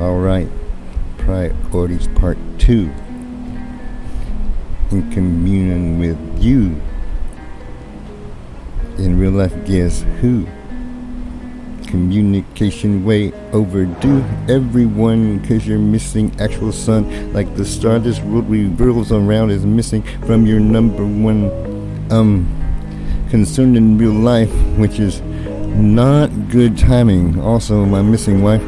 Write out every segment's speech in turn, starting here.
Alright, priorities part two. In communion with you. In real life, guess who? Communication way overdue. Everyone, cause you're missing actual sun. Like the star this world revolves around is missing from your number one um concern in real life, which is not good timing. Also, my missing wife.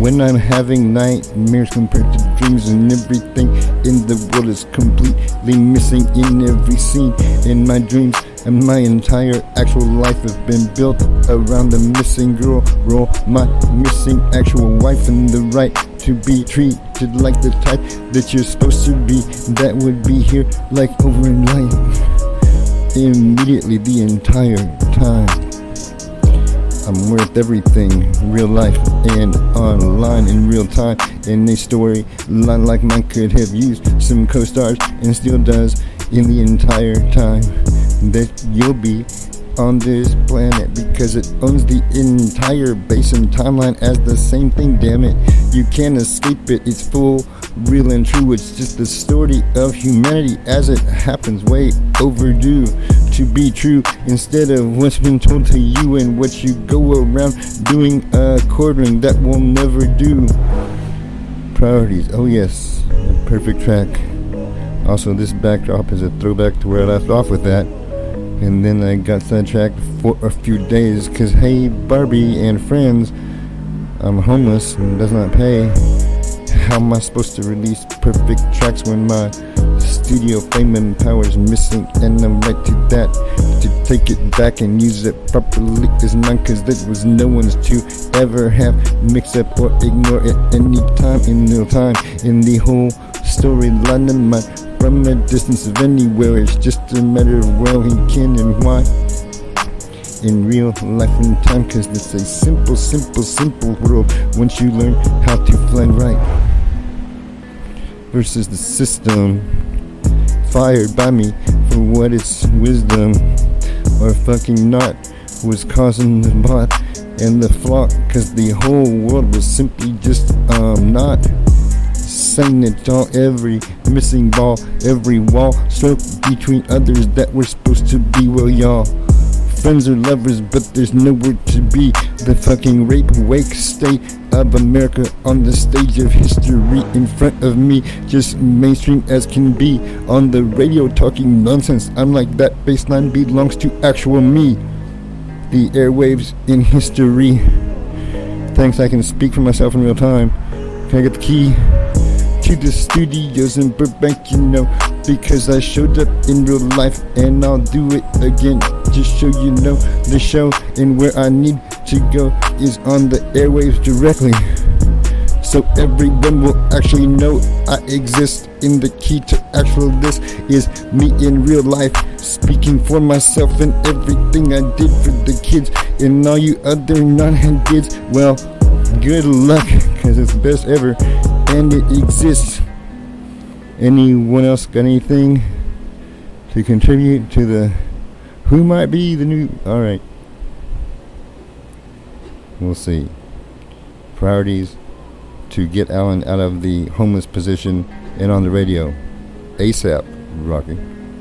When I'm having nightmares compared to dreams and everything in the world is completely missing in every scene in my dreams. And my entire actual life has been built around the missing girl role my missing actual wife. And the right to be treated like the type that you're supposed to be that would be here like overnight immediately the entire time I'm worth everything, real life and online in real time. In a story line like mine could have used some co-stars and still does in the entire time that you'll be on this planet because it owns the entire basin timeline as the same thing. Damn it, you can't escape it. It's full, real and true. It's just the story of humanity as it happens. Way overdue to be true instead of what's been told to you and what you go around doing according that will never do. Priorities. Oh yes, a perfect track. Also, this backdrop is a throwback to where I left off with that. And then I got sidetracked for a few days because, hey, Barbie and friends, I'm homeless and does not pay. How am I supposed to release perfect tracks when my studio fame and power is missing? And I'm right to that to take it back and use it properly is mine cause there was no one's to ever have mix up or ignore it any time in real time in the whole storyline of from a distance of anywhere. It's just a matter of where he can and why. In real life and time, cause it's a simple, simple, simple world once you learn how to fly right. Versus the system fired by me for what its wisdom. Or fucking not was causing the bot and the flock cause the whole world was simply just um not saying it all. Every missing ball every wall stroke between others that were supposed to be well y'all friends or lovers but there's nowhere to be. The fucking rape wake state of America on the stage of history in front of me. Just mainstream as can be. On the radio talking nonsense. I'm like that baseline belongs to actual me. The airwaves in history. Thanks I can speak for myself in real time. Can I get the key? To the studios in Burbank, you know, because I showed up in real life and I'll do it again. Just so you know, the show and where I need to go is on the airwaves directly. So everyone will actually know I exist. In the key to actual this is me in real life, speaking for myself and everything I did for the kids and all you other non-hand kids. Well, good luck, cause it's best ever and it exists. Anyone else got anything to contribute to the who might be the new? All right, we'll see. Priorities to get Alan out of the homeless position and on the radio ASAP, Rocky.